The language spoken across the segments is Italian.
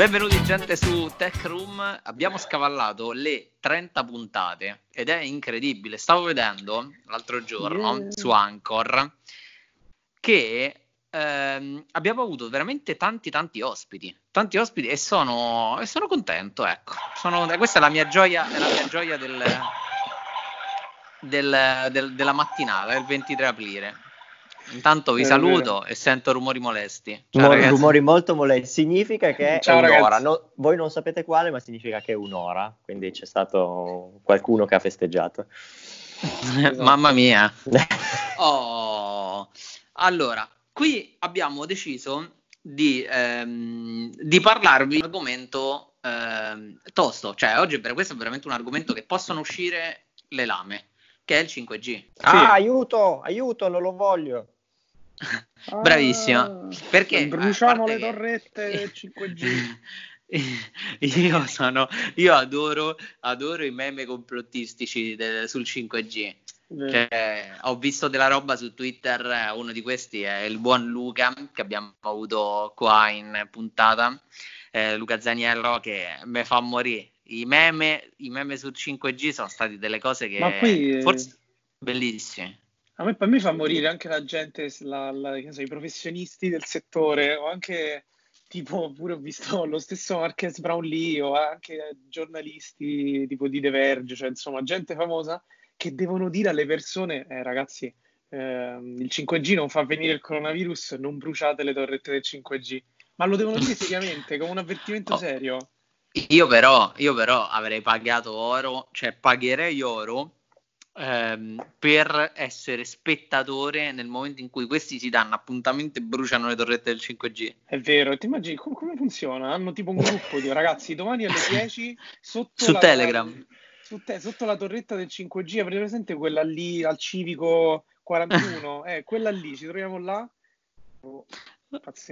Benvenuti gente su Tech Room, abbiamo scavallato le 30 puntate ed è incredibile, stavo vedendo l'altro giorno yeah. su Anchor che ehm, abbiamo avuto veramente tanti tanti ospiti, tanti ospiti e sono, e sono contento, ecco, sono, questa è la mia gioia, è la mia gioia del, del, del, della mattinata, il 23 aprile. Intanto vi saluto e sento rumori molesti. Ciao, Mo- rumori molto molesti. Significa che Ciao, è un'ora. No, voi non sapete quale, ma significa che è un'ora. Quindi c'è stato qualcuno che ha festeggiato. Mamma mia. oh. Allora, qui abbiamo deciso di, ehm, di parlarvi di un argomento ehm, tosto. Cioè, oggi per questo è veramente un argomento che possono uscire le lame, che è il 5G. Ah, sì. aiuto, aiuto, non lo voglio. Bravissima. Ah, Perché bruciamo le torrette 5G. io sono io adoro, adoro i meme complottistici de, sul 5G. Cioè, ho visto della roba su Twitter, uno di questi è il buon Luca che abbiamo avuto qua in puntata, eh, Luca Zaniello che mi fa morire. I meme, I meme sul 5G sono stati delle cose che poi, forse bellissime. A me, a me fa morire anche la gente, la, la, so, i professionisti del settore, o anche tipo pure ho visto lo stesso Marques Brownlee o anche giornalisti tipo di The Verge, cioè insomma gente famosa che devono dire alle persone, eh, ragazzi, eh, il 5G non fa venire il coronavirus, non bruciate le torrette del 5G. Ma lo devono dire seriamente, come un avvertimento oh. serio. Io però, io però avrei pagato oro, cioè pagherei oro ehm, per essere spettatore nel momento in cui questi si danno appuntamento e bruciano le torrette del 5G. È vero, ti immagini come, come funziona? Hanno tipo un gruppo di ragazzi domani alle 10 sotto su la, Telegram. Su te, sotto la torretta del 5G, avrete presente quella lì al civico 41? eh, quella lì, ci troviamo là. Oh,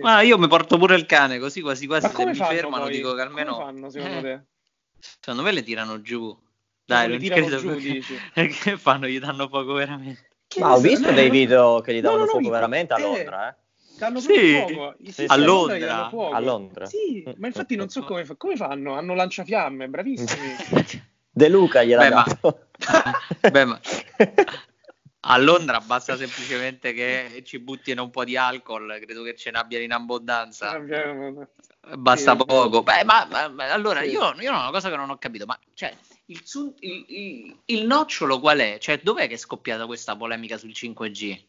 Ma io mi porto pure il cane, così quasi quasi se mi fermano poi? dico che almeno... Come fanno secondo eh. te? Secondo me le tirano giù. Dai, non credo giù, che... che fanno, gli danno poco veramente. Che Ma ho visto no, dei video che gli davano no, no, fuoco veramente a Londra, eh. Danno sì, fuoco. Sì, a Londra. A Londra. Sì, ma infatti non so come, come fanno, hanno lanciafiamme, bravissimi. De Luca gliel'ha Beh, dato. Ma... Beh, ma... A Londra basta semplicemente che ci buttino un po' di alcol, credo che ce n'abbiano in abbondanza. Basta poco. Beh, ma, ma, ma allora sì. io, io ho una cosa che non ho capito, ma cioè, il, il, il, il, nocciolo qual è? Cioè, dov'è che è scoppiata questa polemica sul 5G?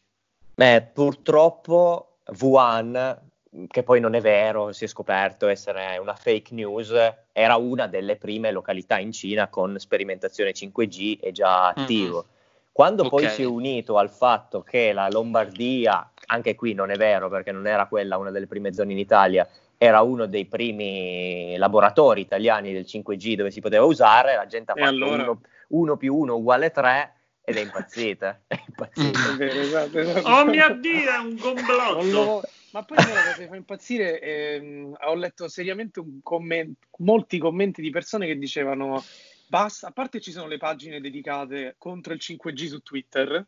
Beh, purtroppo Wuhan, che poi non è vero, si è scoperto essere una fake news, era una delle prime località in Cina con sperimentazione 5G e già attivo. Mm-hmm. Quando okay. poi si è unito al fatto che la Lombardia, anche qui non è vero perché non era quella una delle prime zone in Italia, era uno dei primi laboratori italiani del 5G dove si poteva usare, la gente ha fatto allora? 1 più 1 uguale 3 ed è impazzita. È impazzita. Vero, esatto, esatto. Oh mio Dio, è un complotto! Ma poi una cosa che fa impazzire, ehm, ho letto seriamente comment- molti commenti di persone che dicevano, basta, a parte ci sono le pagine dedicate contro il 5G su Twitter,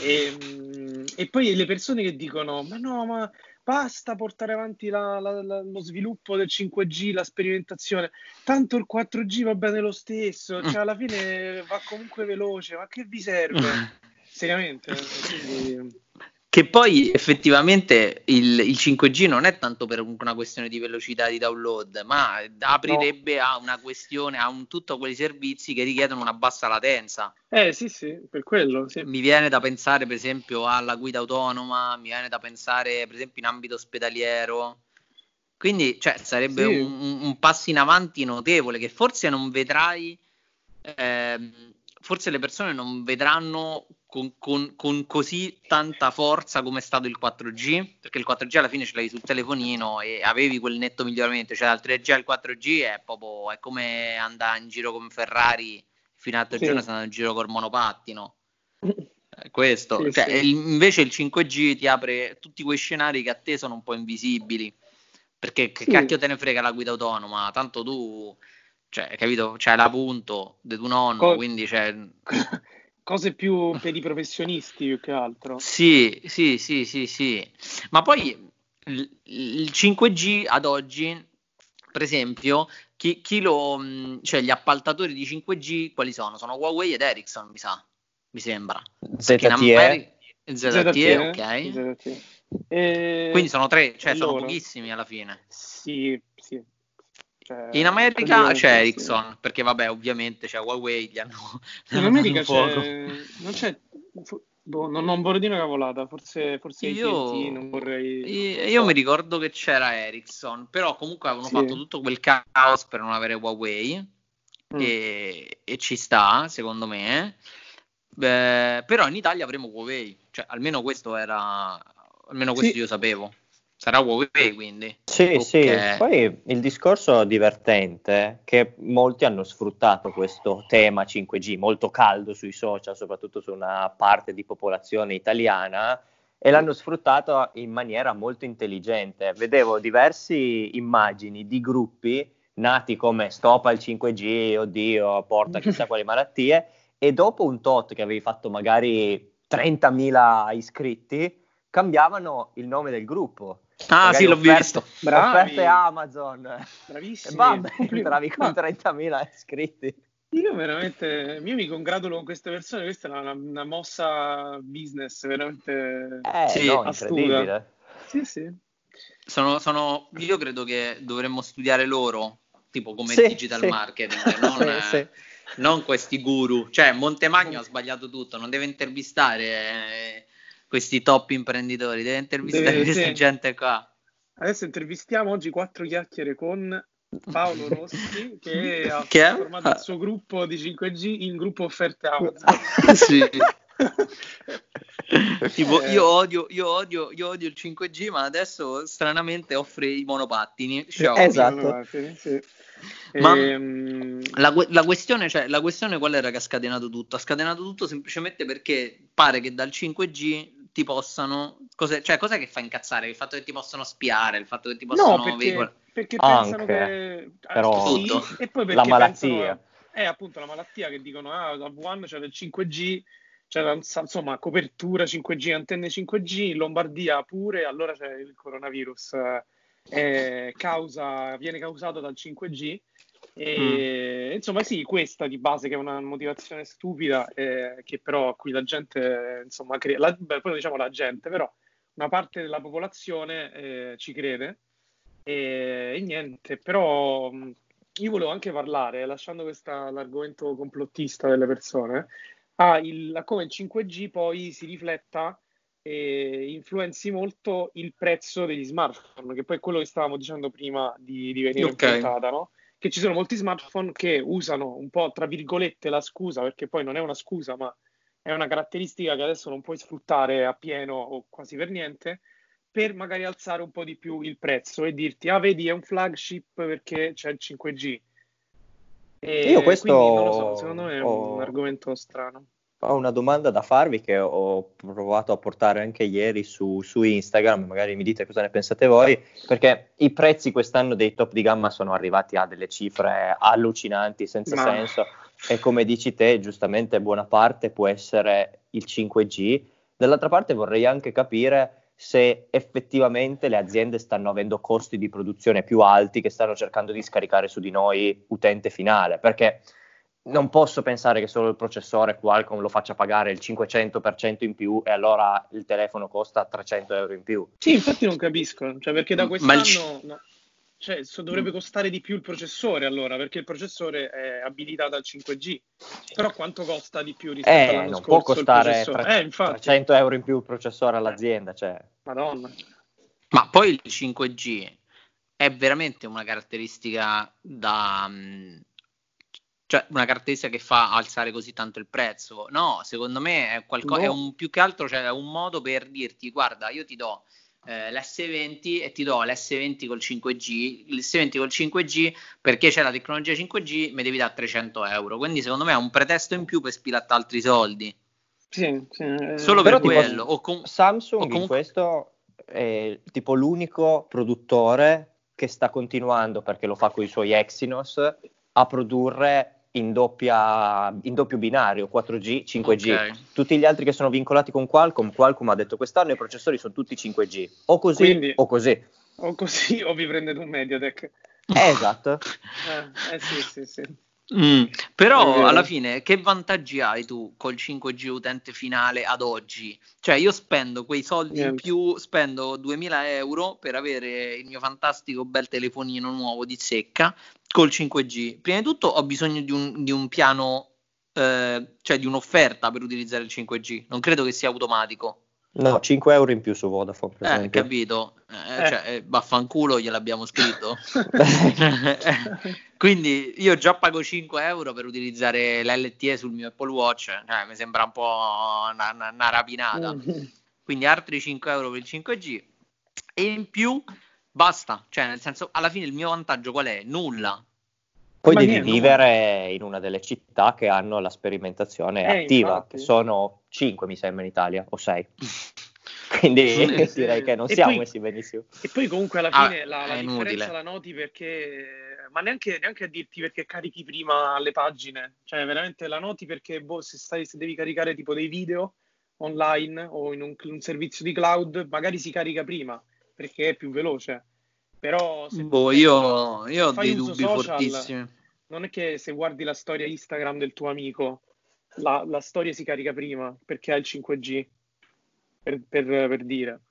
e, ehm, e, poi le persone che dicono, ma no, ma basta portare avanti la, la, la, lo sviluppo del 5G, la sperimentazione, tanto il 4G va bene lo stesso, cioè alla fine va comunque veloce, ma che vi serve? Seriamente? Quindi... Che poi effettivamente il, il, 5G non è tanto per una questione di velocità di download, ma aprirebbe no. a una questione, a un, tutti quei servizi che richiedono una bassa latenza. Eh sì, sì, per quello. Sì. Mi viene da pensare per esempio alla guida autonoma, mi viene da pensare per esempio in ambito ospedaliero. Quindi cioè, sarebbe sì. un, un, passo in avanti notevole che forse non vedrai. Ehm, forse le persone non vedranno con, con, con, così tanta forza come è stato il 4G, perché il 4G alla fine ce l'avevi sul telefonino e avevi quel netto miglioramento, cioè dal 3G al 4G è proprio è come andare in giro con Ferrari fino all'altro sì. giorno sta andando in giro col monopattino. Questo, sì, cioè, sì. invece il 5G ti apre tutti quei scenari che a te sono un po' invisibili, perché che cacchio te ne frega la guida autonoma, tanto tu cioè, capito? C'è la punto di tuo nonno, Co- quindi c'è... Cose più per i professionisti più che altro. Sì, sì, sì, sì, sì. Ma poi il, il 5G ad oggi per esempio, chi, chi lo, mm, cioè gli appaltatori di 5G quali sono? Sono Huawei ed Ericsson, mi sa, mi sembra. ZTE. ZTE, ok. ZTE. E... Quindi sono tre, cioè sono loro. pochissimi alla fine. Sì. Cioè, in America c'è Ericsson, sì. perché vabbè, ovviamente c'è Huawei, gli hanno... In America c'è... non c'è... Boh, non, non, vorrei dire una cavolata, forse, forse io, non vorrei... Io, io mi ricordo che c'era Ericsson, però comunque avevano sì. fatto tutto quel caos per non avere Huawei mm. e, e, ci sta, secondo me. Beh, però in Italia avremo Huawei, cioè almeno questo era, almeno questo sì. io sapevo. Sarà Huawei quindi. Sì, okay. sì. Poi il discorso divertente è che molti hanno sfruttato questo tema 5G molto caldo sui social, soprattutto su una parte di popolazione italiana, e l'hanno sfruttato in maniera molto intelligente. Vedevo diverse immagini di gruppi nati come stop al 5G, oddio, porta chissà quali malattie, e dopo un tot che avevi fatto magari 30.000 iscritti, cambiavano il nome del gruppo. Ah, Magari sì, l'ho offerte, visto. Bravi. Offerte Amazon. Bravissimi. E bam, entravi con 30.000 iscritti. Io veramente, io mi congratulo con queste persone, questa è una, una mossa business veramente eh, sì, no, incredibile. Sì, sì. Sono, sono, io credo che dovremmo studiare loro, tipo come sì, digital sì. marketing, non, sì, non, questi guru. Cioè, Montemagno ha sbagliato tutto, non deve intervistare... Eh, questi top imprenditori, deve intervistare deve, questa sì. gente qua. Adesso intervistiamo oggi quattro chiacchiere con Paolo Rossi che ha che formato il suo gruppo di 5G in gruppo offerte Amazon. sì. tipo io odio, io, odio, io odio il 5G ma adesso stranamente offre i monopattini Ciao. esatto sì. Ma ehm... la, la, questione, cioè, la questione qual era che ha scatenato tutto? Ha scatenato tutto semplicemente perché pare che dal 5G ti possano. Cos'è, cioè, cos'è che fa incazzare? Il fatto che ti possono spiare, il fatto che ti possano no, perché, perché pensano Anche, che. Però, sì, e poi la malattia. è appunto la malattia che dicono: ah, a Wuhan c'è del 5G, c'è insomma copertura 5G, antenne 5G, in Lombardia pure, allora c'è il coronavirus. Eh, causa, viene causato dal 5G e, mm. Insomma, sì, questa di base che è una motivazione stupida, eh, che però qui la gente, insomma, cre- la, beh, poi diciamo la gente, però una parte della popolazione eh, ci crede e, e, niente, però io volevo anche parlare, lasciando questa, l'argomento complottista delle persone, a, il, a come il 5G poi si rifletta e influenzi molto il prezzo degli smartphone, che poi è quello che stavamo dicendo prima di, di venire okay. in puntata, no? Che ci sono molti smartphone che usano un po' tra virgolette la scusa, perché poi non è una scusa, ma è una caratteristica che adesso non puoi sfruttare a pieno o quasi per niente, per magari alzare un po' di più il prezzo e dirti, ah vedi, è un flagship perché c'è il 5G. E Io questo... Quindi, non lo so, secondo me è un argomento strano ho una domanda da farvi che ho provato a portare anche ieri su, su, Instagram, magari mi dite cosa ne pensate voi, perché i prezzi quest'anno dei top di gamma sono arrivati a delle cifre allucinanti, senza Ma... senso, e come dici te, giustamente buona parte può essere il 5G. Dall'altra parte vorrei anche capire se effettivamente le aziende stanno avendo costi di produzione più alti che stanno cercando di scaricare su di noi utente finale, perché non posso pensare che solo il processore Qualcomm lo faccia pagare il 500% in più e allora il telefono costa 300 euro in più. Sì, infatti non capisco, cioè perché da quest'anno il... no, cioè, so, dovrebbe costare di più il processore allora, perché il processore è abilitato al 5G, però quanto costa di più rispetto eh, all'anno non scorso? può costare tre, eh, 300 euro in più il processore all'azienda, cioè. Madonna. Ma poi il 5G è veramente una caratteristica da mm, cioè una caratteristica che fa alzare così tanto il prezzo. No, secondo me è, qualco- no. è un, più che altro cioè, un modo per dirti guarda, io ti do eh, l'S20 e ti do l'S20 col 5G, l'S20 col 5G perché c'è la tecnologia 5G, mi devi dare 300 euro. Quindi secondo me è un pretesto in più per spilattare altri soldi. Sì, sì, eh, Solo per quello. O com- Samsung com- in questo è tipo l'unico produttore che sta continuando, perché lo fa con i suoi Exynos, a produrre in, doppia, in doppio binario, 4G, 5G. Okay. Tutti gli altri che sono vincolati con Qualcomm, Qualcomm ha detto quest'anno i processori sono tutti 5G, o così Quindi, o così. O così o vi prendete un Mediatek. Eh, esatto. eh, eh sì, sì, sì. Mm, però alla fine che vantaggi hai tu col 5G utente finale ad oggi? Cioè io spendo quei soldi Niente. in più, spendo 2000 euro per avere il mio fantastico bel telefonino nuovo di secca col 5G. Prima di tutto ho bisogno di un, di un piano, eh, cioè di un'offerta per utilizzare il 5G, non credo che sia automatico. No, 5 euro in più su Vodafone. Per eh, capito. Eh, eh. Cioè, eh, vaffanculo gliel'abbiamo scritto. Quindi io già pago 5 euro per utilizzare l'LTE sul mio Apple Watch. Eh, mi sembra un po' una, una, una rapinata. Quindi altri 5 euro per il 5G. E in più basta. Cioè, nel senso, alla fine il mio vantaggio qual è? Nulla. Poi devi vivere in una delle città che hanno la sperimentazione eh, attiva, infatti. che sono 5 mi sembra in Italia, o 6. Quindi sì. direi che non e siamo poi, messi benissimo. E poi comunque alla ah, fine ah, la, la differenza la noti perché, ma neanche, neanche, a dirti perché carichi prima le pagine, cioè veramente la noti perché boh, se, stai, se devi caricare tipo dei video online o in un, un servizio di cloud, magari si carica prima perché è più veloce però se boh, io, io ho dei dubbi social, fortissimi. Non è che se guardi la storia Instagram del tuo amico, la, la storia si carica prima perché ha il 5G, per, per, per dire.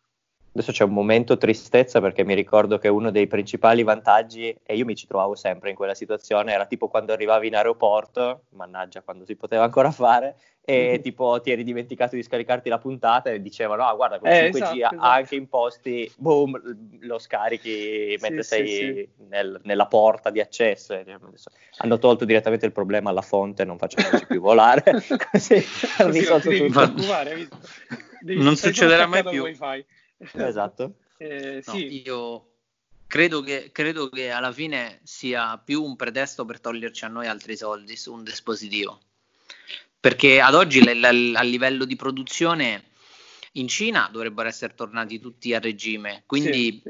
Adesso c'è un momento tristezza perché mi ricordo che uno dei principali vantaggi, e io mi ci trovavo sempre in quella situazione, era tipo quando arrivavi in aeroporto, mannaggia quando si poteva ancora fare, e mm-hmm. tipo ti eri dimenticato di scaricarti la puntata e dicevano, ah guarda, con eh, 5G esatto, esatto. anche in posti, boom, lo scarichi mentre sì, sei sì, sì. Nel, nella porta di accesso. Hanno tolto direttamente il problema alla fonte, non facciamoci più volare, così hanno risolto tutto. non succederà mai più. Wifi. Esatto. Eh, no, sì. Io credo che, credo che alla fine sia più un pretesto per toglierci a noi altri soldi su un dispositivo. Perché ad oggi l- l- a livello di produzione in Cina dovrebbero essere tornati tutti a regime, quindi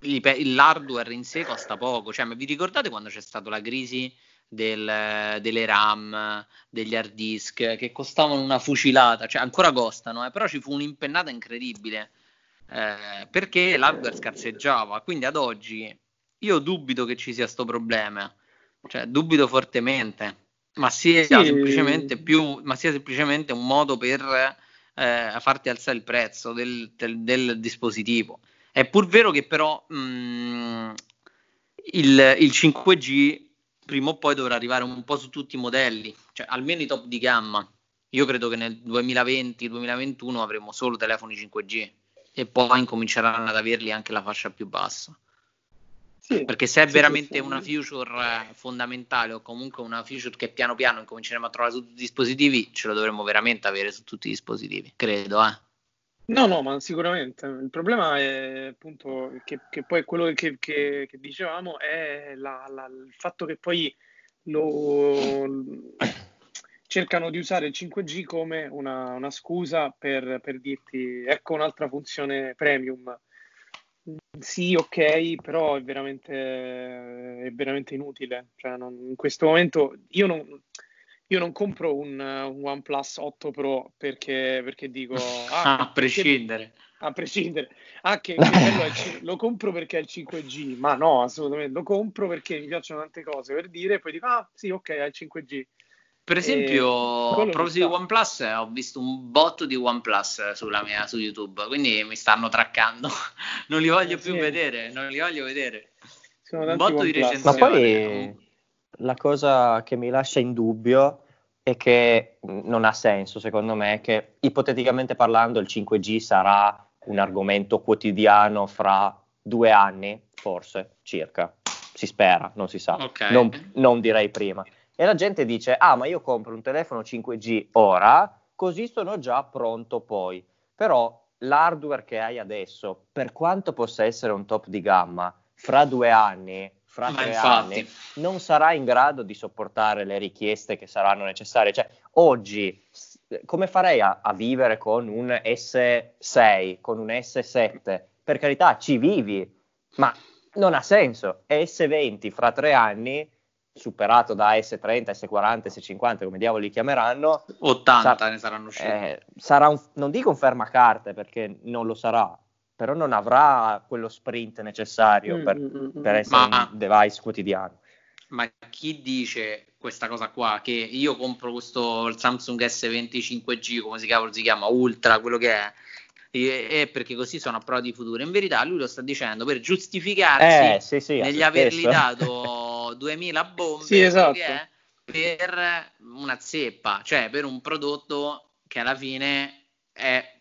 sì, sì. l'hardware in sé costa poco. Cioè, vi ricordate quando c'è stata la crisi del, delle RAM, degli hard disk che costavano una fucilata? Cioè, ancora costano, eh, però ci fu un'impennata incredibile eh, perché l'hardware scarseggiava. Quindi ad oggi io dubito che ci sia questo problema, cioè dubito fortemente, ma sia, sì. semplicemente, più, ma sia semplicemente un modo per eh, farti alzare il prezzo del, del, del, dispositivo. È pur vero che però mh, mm, il, il 5G prima o poi dovrà arrivare un po' su tutti i modelli, cioè almeno i top di gamma. Io credo che nel 2020-2021 avremo solo telefoni 5G e poi incominceranno ad averli anche la fascia più bassa. Sì, Perché se è sì, veramente sì, una feature eh, fondamentale o comunque una feature che piano piano incominceremo a trovare su tutti i dispositivi, ce lo dovremmo veramente avere su tutti i dispositivi, credo. Eh. No, no, ma sicuramente. Il problema è appunto che, che poi quello che, che, che dicevamo è la, la, il fatto che poi lo, cercano di usare il 5G come una, una scusa per, per, dirti ecco un'altra funzione premium. Sì, ok, però è veramente, è veramente inutile. Cioè, non, in questo momento io non, io non compro un, un, OnePlus 8 Pro perché, perché dico... Ah, a prescindere. Perché, a prescindere. Ah, che, che lo compro perché è il 5G, ma no, assolutamente. Lo compro perché mi piacciono tante cose per dire e poi dico, ah, sì, ok, è il 5G. Per esempio, a proposito di OnePlus, ho visto un botto di OnePlus sulla mia, su YouTube, quindi mi stanno traccando. non li voglio eh, più sì. vedere, non li voglio vedere. un botto OnePlus. di recensioni. Ma poi la cosa che mi lascia in dubbio è che non ha senso, secondo me, che ipoteticamente parlando il 5G sarà un argomento quotidiano fra due anni, forse, circa. Si spera, non si sa. Okay. Non, non direi prima e la gente dice, ah ma io compro un telefono 5G ora, così sono già pronto poi. Però l'hardware che hai adesso, per quanto possa essere un top di gamma, fra due anni, fra ma tre infatti. anni, non sarà in grado di sopportare le richieste che saranno necessarie. Cioè, oggi, come farei a, a vivere con un S6, con un S7? Per carità, ci vivi, ma non ha senso. S20 fra tre anni superato da S30, S40, S50, come diavolo li chiameranno. 80 sar- ne saranno usciti. Eh, sarà un, non dico un fermacarte perché non lo sarà, però non avrà quello sprint necessario per, mm, mm, mm, per essere ma, un device quotidiano. Ma chi dice questa cosa qua, che io compro questo Samsung S25G, come si chiama, si chiama Ultra, quello che è, e perché così sono a prova di futuro. In verità lui lo sta dicendo per giustificarsi eh, sì, sì, negli avergli dato 2000 bombe sì, esatto. per una zeppa, cioè per un prodotto che alla fine è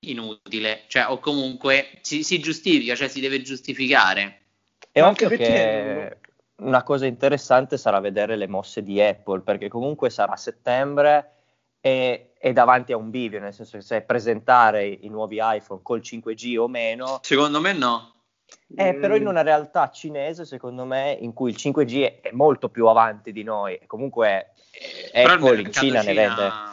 inutile, cioè o comunque si, si giustifica, cioè si deve giustificare. E anche perché una cosa interessante sarà vedere le mosse di Apple, perché comunque sarà settembre e è davanti a un bivio, nel senso che se presentare i nuovi iPhone col 5G o meno... Secondo me no. È però in una realtà cinese, secondo me, in cui il 5G è molto più avanti di noi. Comunque eh, Apple in Cina, Cina ne vende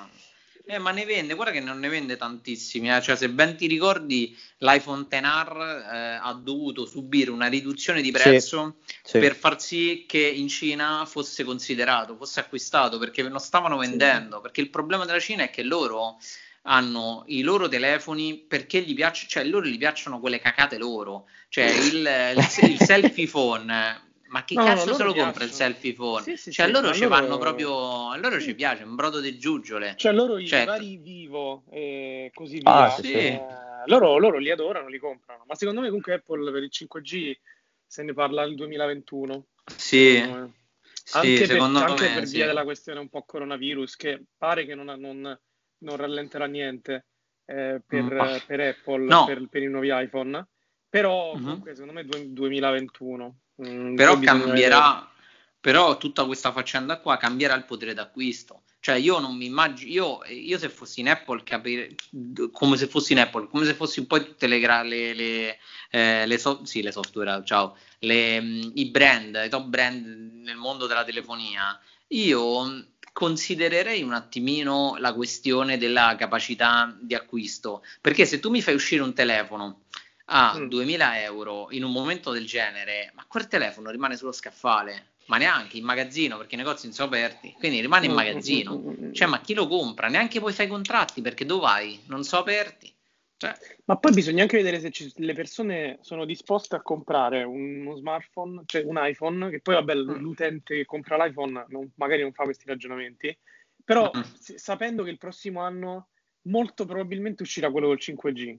eh, ma ne vende, guarda che non ne vende tantissimi. Eh. Cioè, se ben ti ricordi, l'iPhone XR eh, ha dovuto subire una riduzione di prezzo sì, sì. per far sì che in Cina fosse considerato, fosse acquistato, perché non stavano vendendo. Sì. Perché il problema della Cina è che loro hanno i loro telefoni perché gli piacciono, cioè loro gli piacciono quelle cacate loro. Cioè il, il, il selfie phone ma che no, cazzo no, se lo compra il selfie phone? Sì, sì, cioè, sì, a loro ci loro... vanno proprio. A loro ci piace, un brodo di giuggiole. Cioè, loro i certo. vari vivo e così via. Ah, eh, loro, loro, li adorano, li comprano. Ma secondo me, comunque, Apple per il 5G se ne parla nel 2021. Sì. Anche per, anche per via della questione un po' coronavirus, che pare che non, non, non rallenterà niente eh, per, mm. per, Apple, no. per, per, i nuovi iPhone. Però, mm-hmm. comunque, secondo me, 2021. Mm, però cambierà, però tutta questa faccenda qua cambierà il potere d'acquisto. Cioè io non mi immagino, io, io se fossi in Apple, capire, come se fossi in Apple, come se fossi poi tutte le, le, le, eh, le, so, sì, le software, ciao, le, mm, i brand, i top brand nel mondo della telefonia, io considererei un attimino la questione della capacità di acquisto, perché se tu mi fai uscire un telefono a mm. 2000 euro in un momento del genere, ma quel telefono rimane sullo scaffale, ma neanche in magazzino perché i negozi non sono aperti, quindi rimane in mm, mm, magazzino. Mm, cioè, ma chi lo compra? Neanche poi fai i contratti perché dove vai? Non sono aperti. Cioè. Ma poi bisogna anche vedere se ci, le persone sono disposte a comprare uno smartphone, cioè un iPhone, che poi vabbè l'utente che compra l'iPhone non, magari non fa questi ragionamenti, però mm. sapendo che il prossimo anno molto probabilmente uscirà quello col 5G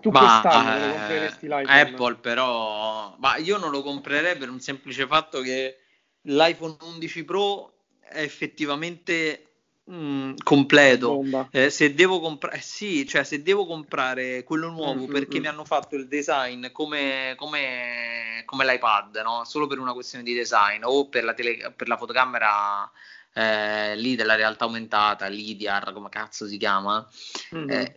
tu ma, quest'anno eh, compreresti l'iPhone? Apple però, ma io non lo comprerei per un semplice fatto che l'iPhone 11 Pro è effettivamente mm, completo. Eh, se devo comprare, eh, sì, cioè se devo comprare quello nuovo mm-hmm. perché mm. mi hanno fatto il design come, come, come l'iPad, no? solo per una questione di design o per la, tele, per la fotocamera eh, lì della realtà aumentata, l'IDIAR, come cazzo si chiama, mm-hmm. eh,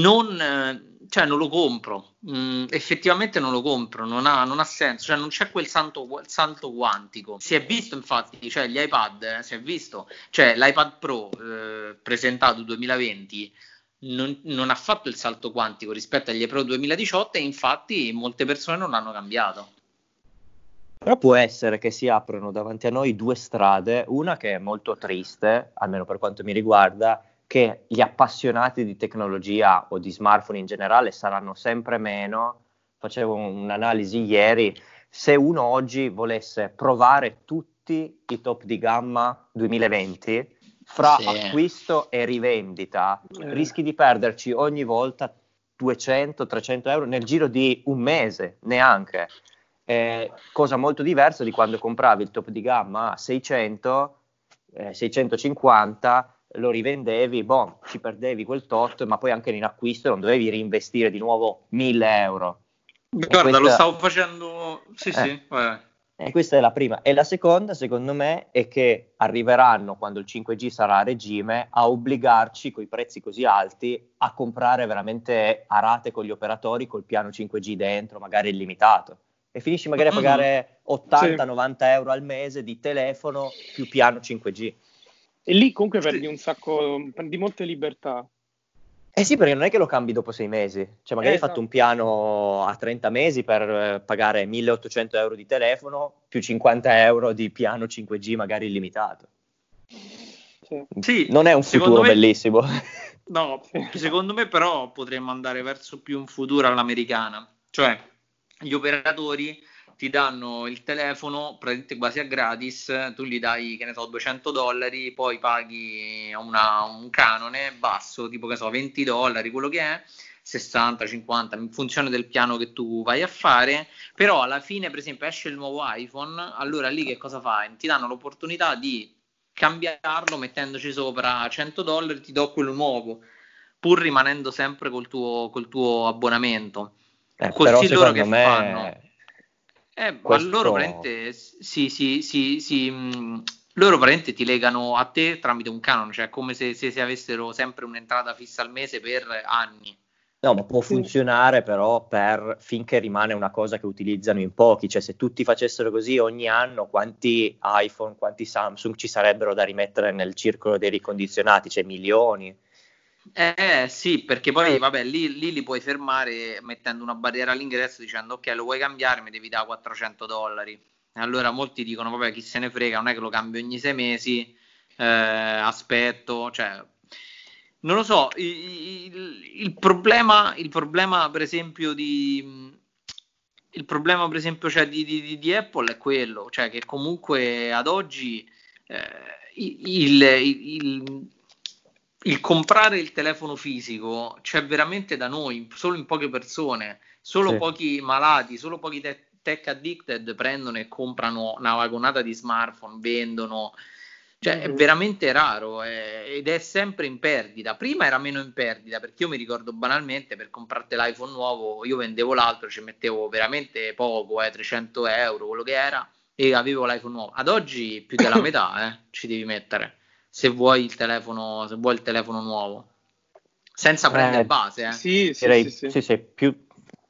non cioè non lo compro, mm, effettivamente non lo compro, non ha, non ha senso, cioè non c'è quel santo, salto quantico. Si è visto infatti, cioè gli iPad, eh, si è visto, cioè l'iPad Pro eh, presentato 2020 non, non, ha fatto il salto quantico rispetto agli Pro 2018 e infatti molte persone non l'hanno cambiato. Però può essere che si aprono davanti a noi due strade, una che è molto triste, almeno per quanto mi riguarda, che gli appassionati di tecnologia o di smartphone in generale saranno sempre meno. Facevo un'analisi ieri, se uno oggi volesse provare tutti i top di gamma 2020, fra sì. acquisto e rivendita, eh. rischi di perderci ogni volta 200-300 euro nel giro di un mese, neanche. Eh, cosa molto diversa di quando compravi il top di gamma a 600, eh, 650 lo rivendevi, boh, ci perdevi quel tot, ma poi anche in acquisto non dovevi reinvestire di nuovo 1000 euro. Guarda, questa... lo stavo facendo, sì, eh. sì, vai. E questa è la prima. E la seconda, secondo me, è che arriveranno, quando il 5G sarà a regime, a obbligarci, con i prezzi così alti, a comprare veramente a rate con gli operatori col piano 5G dentro, magari illimitato. E finisci magari a pagare 80-90 sì. euro al mese di telefono più piano 5G. E lì comunque perdi un sacco, perdi molte libertà. Eh sì, perché non è che lo cambi dopo sei mesi, cioè magari eh, hai fatto un piano a 30 mesi per eh, pagare 1800 euro di telefono più 50 euro di piano 5G magari illimitato. Sì. sì non è un futuro me, bellissimo. No, secondo me però potremmo andare verso più un futuro all'americana, cioè gli operatori ti danno il telefono praticamente quasi a gratis, tu gli dai, che ne so, 200 dollari, poi paghi una, un canone basso, tipo che so, 20 dollari, quello che è, 60, 50, in funzione del piano che tu vai a fare, però alla fine, per esempio, esce il nuovo iPhone, allora lì che cosa fai? Ti danno l'opportunità di cambiarlo mettendoci sopra 100 dollari, ti do quello nuovo, pur rimanendo sempre col tuo, col tuo abbonamento. Eh, Così loro che me... fanno? Eh, questo... loro veramente sì, sì, sì, sì mh, loro veramente ti legano a te tramite un canone, cioè come se, se, se avessero sempre un'entrata fissa al mese per anni. No, ma può funzionare però per finché rimane una cosa che utilizzano in pochi, cioè se tutti facessero così ogni anno quanti iPhone, quanti Samsung ci sarebbero da rimettere nel circolo dei ricondizionati, cioè milioni. Eh sì, perché poi vabbè, lì, lì, li puoi fermare mettendo una barriera all'ingresso dicendo ok, lo vuoi cambiare, mi devi dare 400 dollari. E allora molti dicono vabbè, chi se ne frega, non è che lo cambio ogni sei mesi, eh, aspetto, cioè non lo so, il, il, il, problema, il problema per esempio di il problema per esempio cioè, di, di, di, Apple è quello, cioè che comunque ad oggi eh, il, il, il comprare il telefono fisico c'è veramente da noi, solo in poche persone, solo sì. pochi malati, solo pochi te- tech addicted prendono e comprano una vagonata di smartphone, vendono. Cioè, è mm-hmm. veramente raro eh, ed è sempre in perdita. Prima era meno in perdita perché io mi ricordo banalmente per comprarti l'iPhone nuovo, io vendevo l'altro, ci mettevo veramente poco, eh, 300 euro, quello che era, e avevo l'iPhone nuovo. Ad oggi più della metà eh, ci devi mettere se vuoi il telefono, se vuoi il telefono nuovo. Senza prendere eh, base, eh. Sì, sì, Direi, sì, sì. sì più,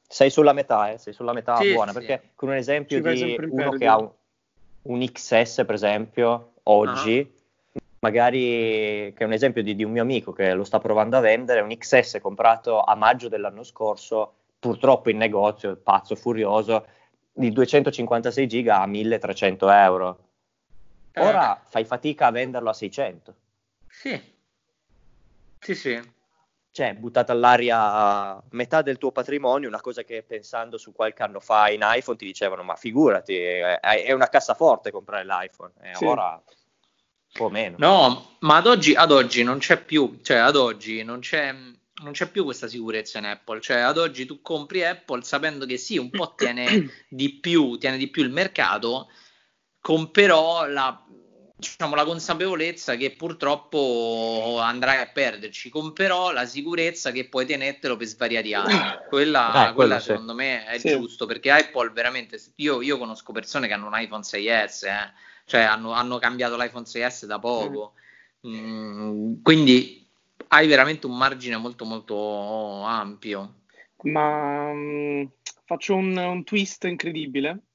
sei sulla metà, eh, sei sulla metà sì, buona, perché con un esempio di uno che ha un, un, XS, per esempio, oggi, uh-huh. magari, che è un esempio di, di, un mio amico che lo sta provando a vendere, un XS comprato a maggio dell'anno scorso, purtroppo in negozio, pazzo, furioso, di 256 giga a 1300 euro. Ora fai fatica a venderlo a 600. Sì. Sì, sì. Cioè, buttata all'aria metà del tuo patrimonio, una cosa che pensando su qualche anno fa in iPhone ti dicevano, ma figurati, è, una cassaforte comprare l'iPhone. E sì. ora un po' meno. No, ma ad oggi, ad oggi non c'è più, cioè ad oggi non c'è, non c'è più questa sicurezza in Apple. Cioè, ad oggi tu compri Apple sapendo che sì, un po' tiene di più, tiene di più il mercato, con però la diciamo, la consapevolezza che purtroppo andrai a perderci, con però la sicurezza che puoi tenertelo per svariati anni. Quella, eh, quella secondo sì. me è sì. giusto perché Apple veramente, io, io, conosco persone che hanno un iPhone 6S, eh, cioè hanno, hanno, cambiato l'iPhone 6S da poco, mm. Mm, quindi hai veramente un margine molto molto ampio. Ma um, faccio un, un twist incredibile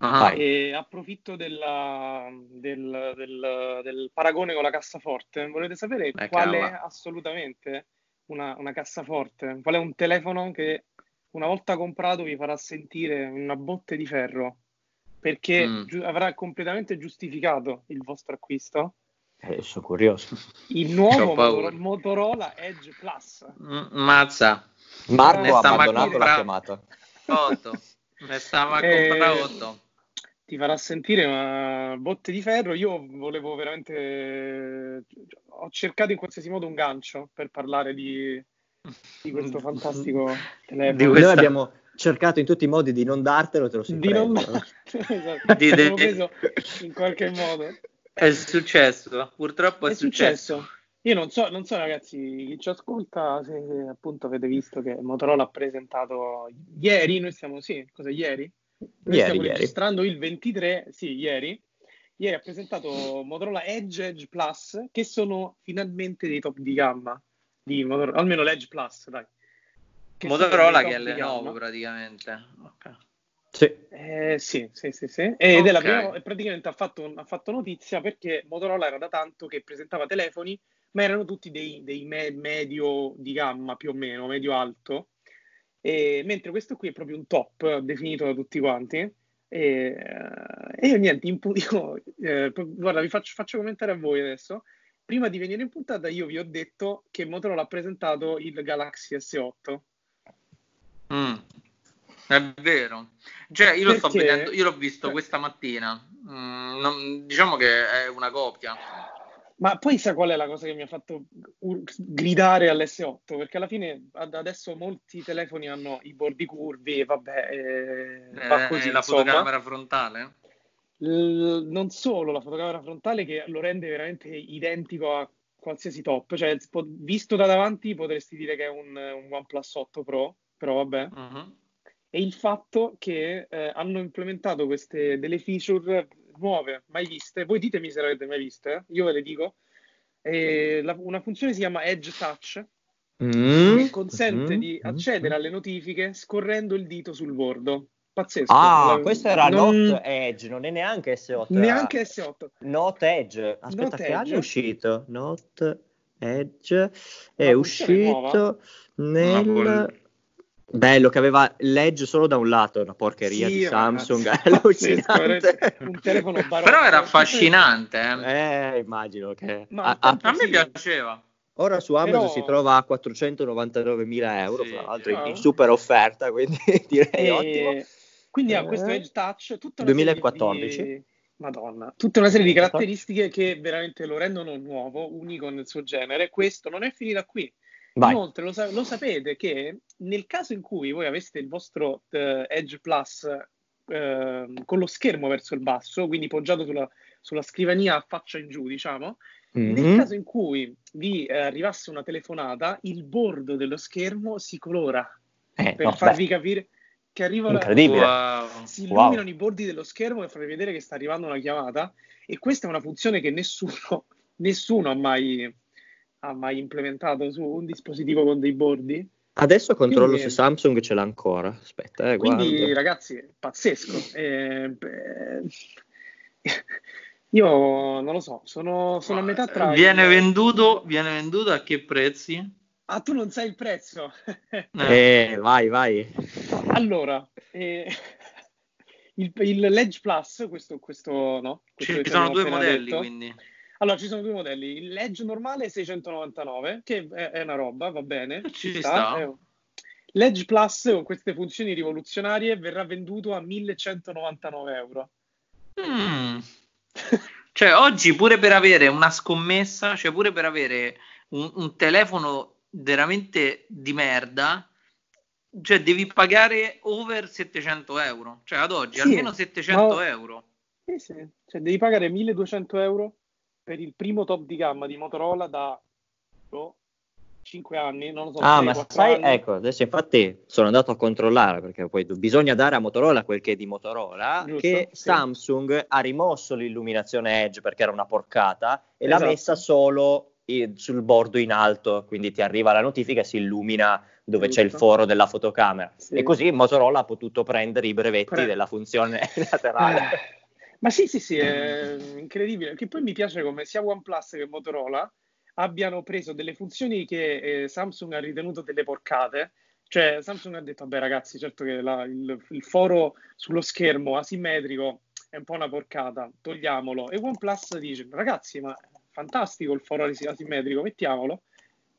Ah, e approfitto della, del, del, del, paragone con la cassaforte. Volete sapere eh, qual è assolutamente una, una, cassaforte? Qual è un telefono che una volta comprato vi farà sentire una botte di ferro? Perché mm. gi- avrà completamente giustificato il vostro acquisto? Eh, sono curioso. Il nuovo Motor- Motorola Edge Plus. M- mazza. Marco ha abbandonato la chiamata. 8. Ne stava a comprare 8 ti farà sentire una botte di ferro. Io volevo veramente. Ho cercato in qualsiasi modo un gancio per parlare di, di questo fantastico telefono. Noi abbiamo cercato in tutti i modi di non dartelo, te lo si Di non esatto. di, di, preso in qualche modo. È successo, purtroppo è, è successo. successo. Io non so, non so, ragazzi, chi ci ascolta, se appunto avete visto che Motorola ha presentato ieri, noi siamo, sì, cosa ieri? Noi ieri, stiamo ieri. registrando il 23, sì, ieri. Ieri ha presentato Motorola Edge Edge Plus, che sono finalmente dei top di gamma, di Motorola, almeno l'Edge Plus, dai. Che Motorola che è Lenovo praticamente. Okay. Sì. Eh, sì, sì, sì, sì. Ed okay. è la prima, praticamente ha fatto, ha fatto, notizia perché Motorola era da tanto che presentava telefoni, ma erano tutti dei, dei me- medio di gamma più o meno, medio alto e, mentre questo qui è proprio un top definito da tutti quanti. E, e io niente, impu- io, eh, guarda, vi faccio, faccio, commentare a voi adesso. prima di venire in puntata io vi ho detto che Motorola ha presentato il Galaxy S8. Mm, è vero. Cioè, io lo sto vedendo, io l'ho visto questa mattina. Mm, non, diciamo che è una copia. Ma poi sa qual è la cosa che mi ha fatto gridare all'S8? Perché alla fine adesso molti telefoni hanno i bordi curvi e vabbè, eh, va così, la insomma. fotocamera frontale? L- non solo la fotocamera frontale che lo rende veramente identico a qualsiasi top, cioè visto da davanti potresti dire che è un, un OnePlus 8 Pro, però vabbè. Uh-huh. E il fatto che eh, hanno implementato queste delle feature nuove, mai viste. Voi ditemi se le avete mai viste, io ve le dico. E la, una funzione si chiama Edge Touch, mm. che consente mm. di accedere alle notifiche scorrendo il dito sul bordo. Pazzesco. Ah, la, questo era non... Not Edge, non è neanche S8. Neanche S8. Not Edge. Aspetta, Not che Edge. anno è uscito? Not Edge è uscito nel... Bello che aveva l'edge solo da un lato, una porcheria sì, di Samsung, allucinante. un telefono Però era affascinante. Eh, eh immagino che... A, a, a, me piaceva. Ora su Amazon Però... si trova a 499.000 euro, sì, tra l'altro in, in super offerta, quindi direi e... ottimo. Quindi ha questo eh. Edge Touch, tutta 2014. Di... Madonna, tutta una serie di caratteristiche che veramente lo rendono nuovo, unico nel suo genere. Questo non è finita qui. Vai. Inoltre lo, sa- lo, sapete che nel caso in cui voi aveste il vostro uh, Edge Plus uh, con lo schermo verso il basso, quindi poggiato sulla, sulla scrivania a faccia in giù, diciamo, mm-hmm. nel caso in cui vi uh, arrivasse una telefonata, il bordo dello schermo si colora eh, per no, farvi beh. capire che arriva Incredibile. La... Wow. si illuminano wow. i bordi dello schermo per farvi vedere che sta arrivando una chiamata e questa è una funzione che nessuno, nessuno ha mai ha mai implementato su un dispositivo con dei bordi. Adesso controllo quindi, se Samsung ce l'ha ancora. Aspetta, eh, quindi guardo. ragazzi, pazzesco. Eh, io non lo so, sono, sono a metà tra. Viene, venduto, viene venduto a che prezzi? Ah, tu non sai il prezzo? eh, vai, vai. Allora, eh, il, il Ledge Plus, questo, questo no? Questo Ci sono due modelli, detto, quindi. Allora, ci sono due modelli. Il Edge normale 699, che è, è una roba, va bene. Ci, ci sta. sta. L'Edge Plus con queste funzioni rivoluzionarie verrà venduto a 1199 euro. Mm. cioè, oggi pure per avere una scommessa, cioè pure per avere un, un telefono veramente di merda, cioè devi pagare over 700 euro. Cioè, ad oggi sì, almeno 700 ma... euro. Sì, sì. Cioè, devi pagare 1200 euro per il primo top di gamma di Motorola da oh, 5 anni, non lo so. Ah, 6, ma sai, anni. ecco, adesso infatti sono andato a controllare perché poi bisogna dare a Motorola quel che è di Motorola, Giusto, che sì. Samsung ha rimosso l'illuminazione Edge perché era una porcata e esatto. l'ha messa solo sul bordo in alto, quindi ti arriva la notifica e si illumina dove Giusto. c'è il foro della fotocamera. Sì. E così Motorola ha potuto prendere i brevetti Pre- della funzione laterale. Ma sì, sì, sì, è incredibile. Che poi mi piace come sia OnePlus che Motorola abbiano preso delle funzioni che eh, Samsung ha ritenuto delle porcate. Cioè, Samsung ha detto, vabbè ragazzi, certo che la, il, il, foro sullo schermo asimmetrico è un po' una porcata, togliamolo. E OnePlus dice, ragazzi, ma fantastico il foro asimmetrico, mettiamolo.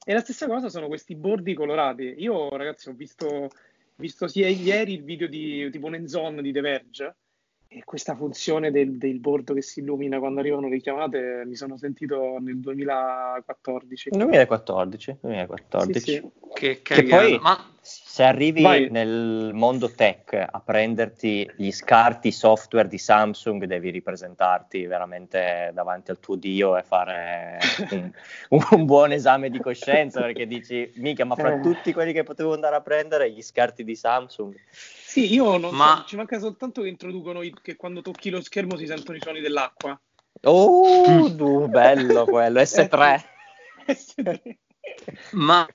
E la stessa cosa sono questi bordi colorati. Io, ragazzi, ho visto, visto sia ieri il video di tipo Nenzon di The Verge, e questa funzione del, del bordo che si illumina quando arrivano le chiamate mi sono sentito nel 2014. 2014, 2014. Sì, sì. Che, che poi Ma... se arrivi Vai. nel mondo tech a prenderti gli scarti software di Samsung devi ripresentarti veramente davanti al tuo dio e fare un, un buon esame di coscienza perché dici mica ma fra eh. tutti quelli che potevo andare a prendere gli scarti di Samsung sì, io non Ma... so, ci manca soltanto che introducono i, che quando tocchi lo schermo si sentono i suoni dell'acqua. Oh, du, bello quello, S3. S3. Ma,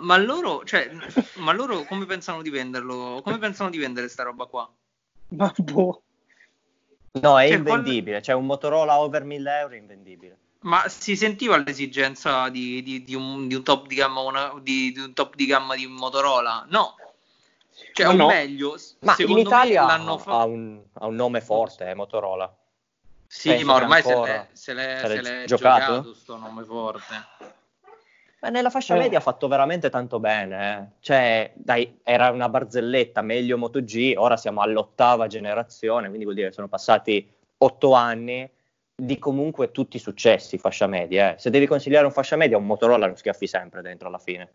ma, loro, cioè, ma loro come pensano di venderlo? Come pensano di vendere sta roba qua? Ma boh. No, è cioè, invendibile, qual... cioè un Motorola over 1000 euro è invendibile. Ma si sentiva l'esigenza di, di, di, un, di un, top di gamma una, di, un top di gamma di Motorola? No, cioè, o no. meglio, ma in Italia ha, fa... ha, un, ha, un, nome forte, eh, Motorola. Sì, ma ormai se l'è, se l'è, se l'è giocato? giocato sto nome forte. Ma nella fascia media ha fatto veramente tanto bene. Eh. Cioè, dai, era una barzelletta, meglio MotoG, ora siamo all'ottava generazione, quindi vuol dire che sono passati otto anni di comunque tutti i successi fascia media. Eh. Se devi consigliare un fascia media, un Motorola lo schiaffi sempre dentro alla fine.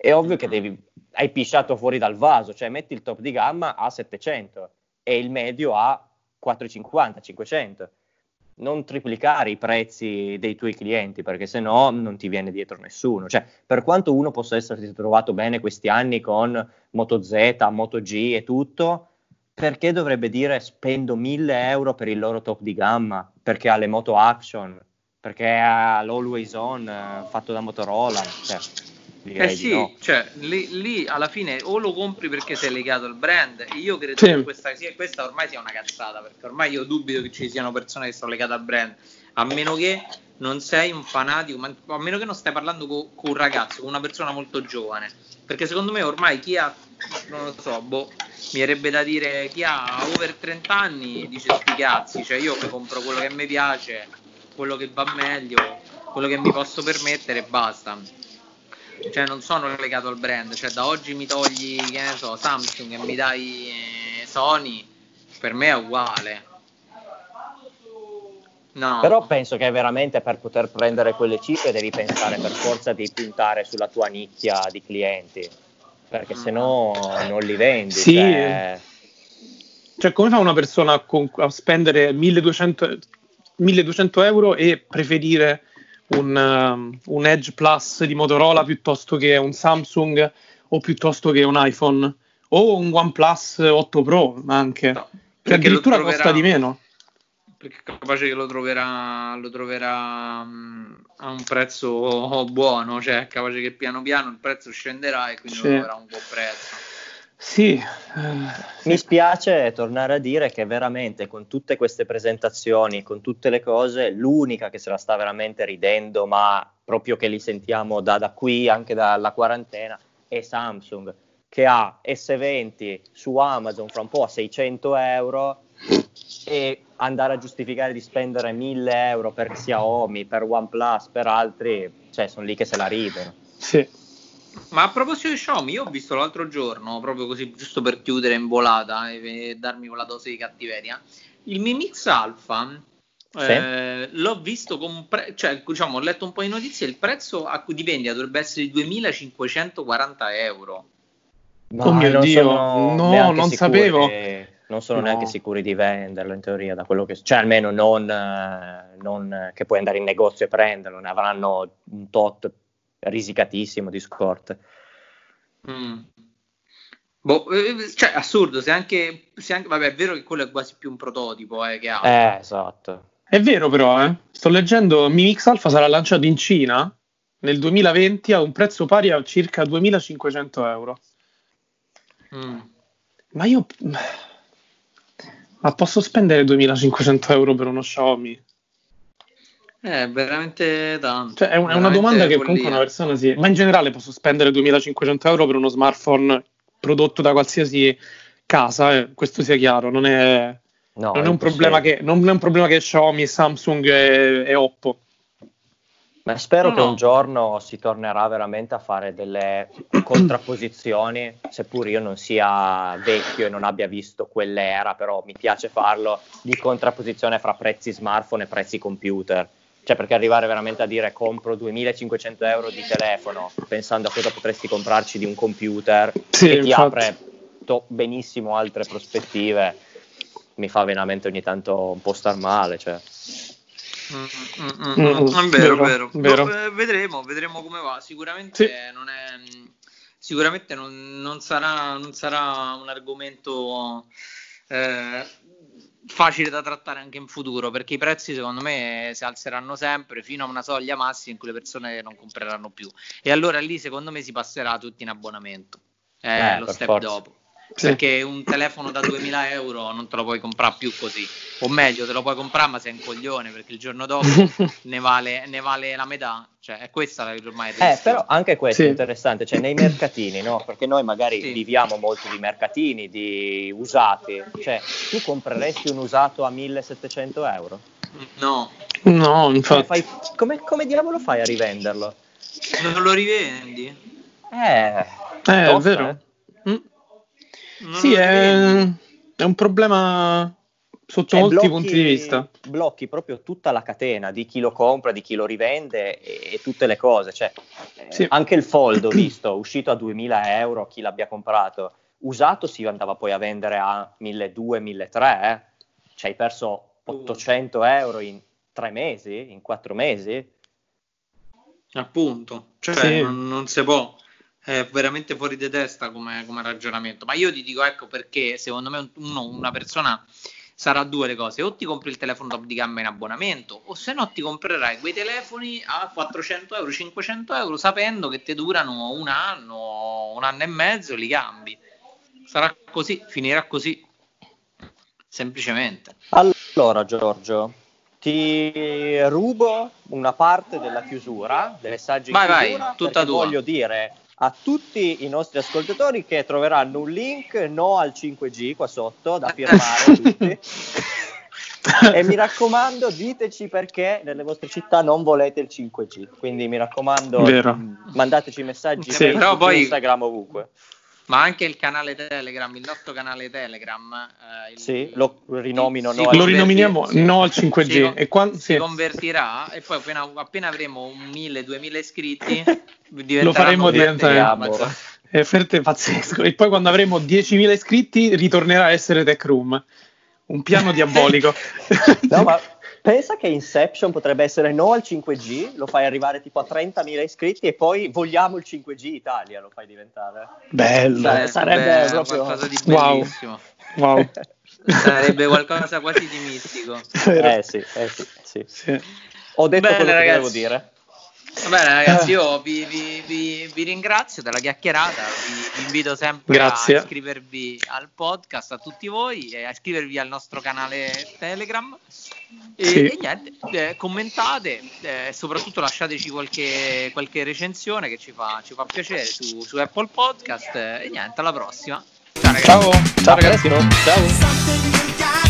È ovvio che devi, hai pisciato fuori dal vaso, cioè metti il top di gamma a 700 e il medio a 450, 500 non triplicare i prezzi dei tuoi clienti perché se no non ti viene dietro nessuno. Cioè, per quanto uno possa essersi trovato bene questi anni con Moto Z, Moto G e tutto, perché dovrebbe dire spendo 1000 euro per il loro top di gamma? Perché ha le moto action, perché ha l'always on eh, fatto da Motorola. Cioè, eh sì, no. cioè lì, lì, alla fine o lo compri perché sei legato al brand. Io credo sì. che questa, questa, ormai sia una cazzata perché ormai io dubito che ci siano persone che sono legate al brand, a meno che non sei un fanatico, ma a meno che non stai parlando con, con un ragazzo, con una persona molto giovane. Perché secondo me ormai chi ha, non lo so, boh, mi verrebbe da dire chi ha over 30 anni dice sti cazzi, cioè io mi compro quello che mi piace, quello che va meglio, quello che mi posso permettere e basta cioè non sono legato al brand, cioè da oggi mi togli, che ne so, Samsung e mi dai eh, Sony, per me è uguale. No. Però penso che veramente per poter prendere quelle cifre devi pensare per forza di puntare sulla tua nicchia di clienti, perché mm. se no non li vendi. Sì. Cioè... cioè come fa una persona a, con- a spendere 1200, 1200 euro e preferire un, um, un, Edge Plus di Motorola piuttosto che un Samsung o piuttosto che un iPhone o un OnePlus 8 Pro anche no, che addirittura troverà, costa di meno perché è capace che lo troverà, lo troverà um, a un prezzo buono cioè è capace che piano piano il prezzo scenderà e quindi sì. lo troverà un buon prezzo sì. Eh, Mi spiace tornare a dire che veramente con tutte queste presentazioni, con tutte le cose, l'unica che se la sta veramente ridendo, ma proprio che li sentiamo da, da qui, anche dalla quarantena, è Samsung, che ha S20 su Amazon fra un po' a 600 euro e andare a giustificare di spendere 1000 euro per Xiaomi, per OnePlus, per altri, cioè sono lì che se la ridono. Sì. Ma a proposito di Xiaomi, io ho visto l'altro giorno, proprio così, giusto per chiudere in volata e, e darmi quella dose di cattiveria, il Mi Mix Alpha sì. Eh, l'ho visto con pre- cioè, diciamo, ho letto un po' di notizie. Il prezzo a cui di vendita dovrebbe essere di 2540 euro. Ma oh mio Dio, no, non sapevo. Non sono no. neanche sicuri di venderlo in teoria, da quello che cioè almeno non, non che puoi andare in negozio e prenderlo, ne avranno un tot risicatissimo di scorte. Mm. Boh, eh, cioè, assurdo, se anche, se anche, vabbè, è vero che quello è quasi più un prototipo eh, che altro. Eh, esatto. È vero però, eh. sto leggendo, Mi Mix Alpha sarà lanciato in Cina nel 2020 a un prezzo pari a circa 2500 euro. Mm. Ma io... Ma posso spendere 2500 euro per uno Xiaomi? È veramente tanto. Cioè, è, un, è una domanda che comunque una persona si. Ma in generale posso spendere 2500 euro per uno smartphone prodotto da qualsiasi casa, eh, questo sia chiaro, non è, no, non, è un problema che, non è un problema che Xiaomi, Samsung e, e Oppo. Ma spero no. che un giorno si tornerà veramente a fare delle contrapposizioni, seppur io non sia vecchio e non abbia visto quell'era, però mi piace farlo, di contrapposizione fra prezzi smartphone e prezzi computer cioè perché arrivare veramente a dire compro 2500 euro di telefono pensando a cosa potresti comprarci di un computer sì, che ti infatti. apre to- benissimo altre prospettive mi fa veramente ogni tanto un po' star male cioè. Mm, mm, mm, mm, mm. vero, vero, vero. No, eh, vedremo, vedremo come va. Sicuramente sì. non è sicuramente non, non, sarà, non sarà un argomento eh, facile da trattare anche in futuro perché i prezzi secondo me si alzeranno sempre fino a una soglia massima in cui le persone non compreranno più. E allora lì secondo me si passerà tutti in abbonamento. È eh, lo step forza. dopo sì. perché un telefono da 2000 euro non te lo puoi comprare più così o meglio te lo puoi comprare ma sei un coglione perché il giorno dopo ne, vale, ne, vale, la metà cioè è questa la ormai eh, però anche questo sì. è interessante cioè nei mercatini no? perché noi magari sì. viviamo molto di mercatini di usati cioè tu compreresti un usato a 1700 euro? No. No, infatti. Fai, come, come diavolo fai a rivenderlo? Non lo rivendi? Eh, Eh, tosta, è vero. eh. Mm. Non Sì, è, è un problema sotto Cioè, molti blocchi- punti di vista. Blocchi proprio tutta la catena di chi lo compra, di chi lo rivende e, e tutte le cose. Cioè, eh, Sì. Anche il Fold, ho visto, uscito a 2000 euro, chi l'abbia comprato. Usato si andava poi a vendere a 1200, 1300, eh. Cioè, hai perso 800 euro in tre mesi, in quattro mesi. Appunto, cioè Sì. non, non si può, è veramente fuori di testa come, come ragionamento. Ma io ti dico, ecco perché secondo me un- uno- una persona sarà due le cose: o ti compri il telefono top di gamma in abbonamento, o se no ti comprerai quei telefoni a 400 euro, 500 euro, sapendo che ti durano un anno, un anno e mezzo, li cambi. Sarà così, finirà così, semplicemente. Allora, Giorgio, ti rubo una parte della chiusura, dei messaggi in Vai, vai, chiusura, tutta perché tua. voglio dire a tutti i nostri ascoltatori che troveranno un link no al 5G qua sotto da firmare tutti. e mi raccomando, diteci perché nelle vostre città non volete il 5G. Quindi mi raccomando, Vero. mandateci messaggi Sì. Facebook, Però poi- Instagram ovunque. Ma anche il canale Telegram, il nostro canale Telegram. eh, il- Sì, lo rinomino si no Lo rinominiamo sì. no al Si 5G. con- e quan- si sì. convertirà e poi appena, appena avremo un 1000-2000 iscritti Lo faremo diventare- diventare È ferte pazzesco. E poi quando avremo 10.000 iscritti ritornerà a essere Tech Room. Un piano diabolico. No, ma pensa che Inception potrebbe essere no al 5G, lo fai arrivare tipo a 30.000 iscritti e poi vogliamo il 5G Italia, lo fai diventare. Bello. Beh, sarebbe proprio- qualcosa di Wow. bellissimo. Wow. Sarebbe qualcosa quasi di mistico. Eh sì, eh sì, sì. Sì. Ho detto Bene, quello che ragazzi. devo dire. Va bene, ragazzi, io vi, vi- vi- vi ringrazio della chiacchierata. Vi, vi invito sempre Grazie. a iscrivervi al podcast a tutti voi e a iscrivervi al nostro canale Telegram. E, Sì. e niente, eh, commentate e soprattutto lasciateci qualche, qualche recensione che ci fa, ci fa piacere su, su Apple Podcast. E niente, alla prossima. Ciao ragazzi. Ciao. Ciao ragazzi. Ciao.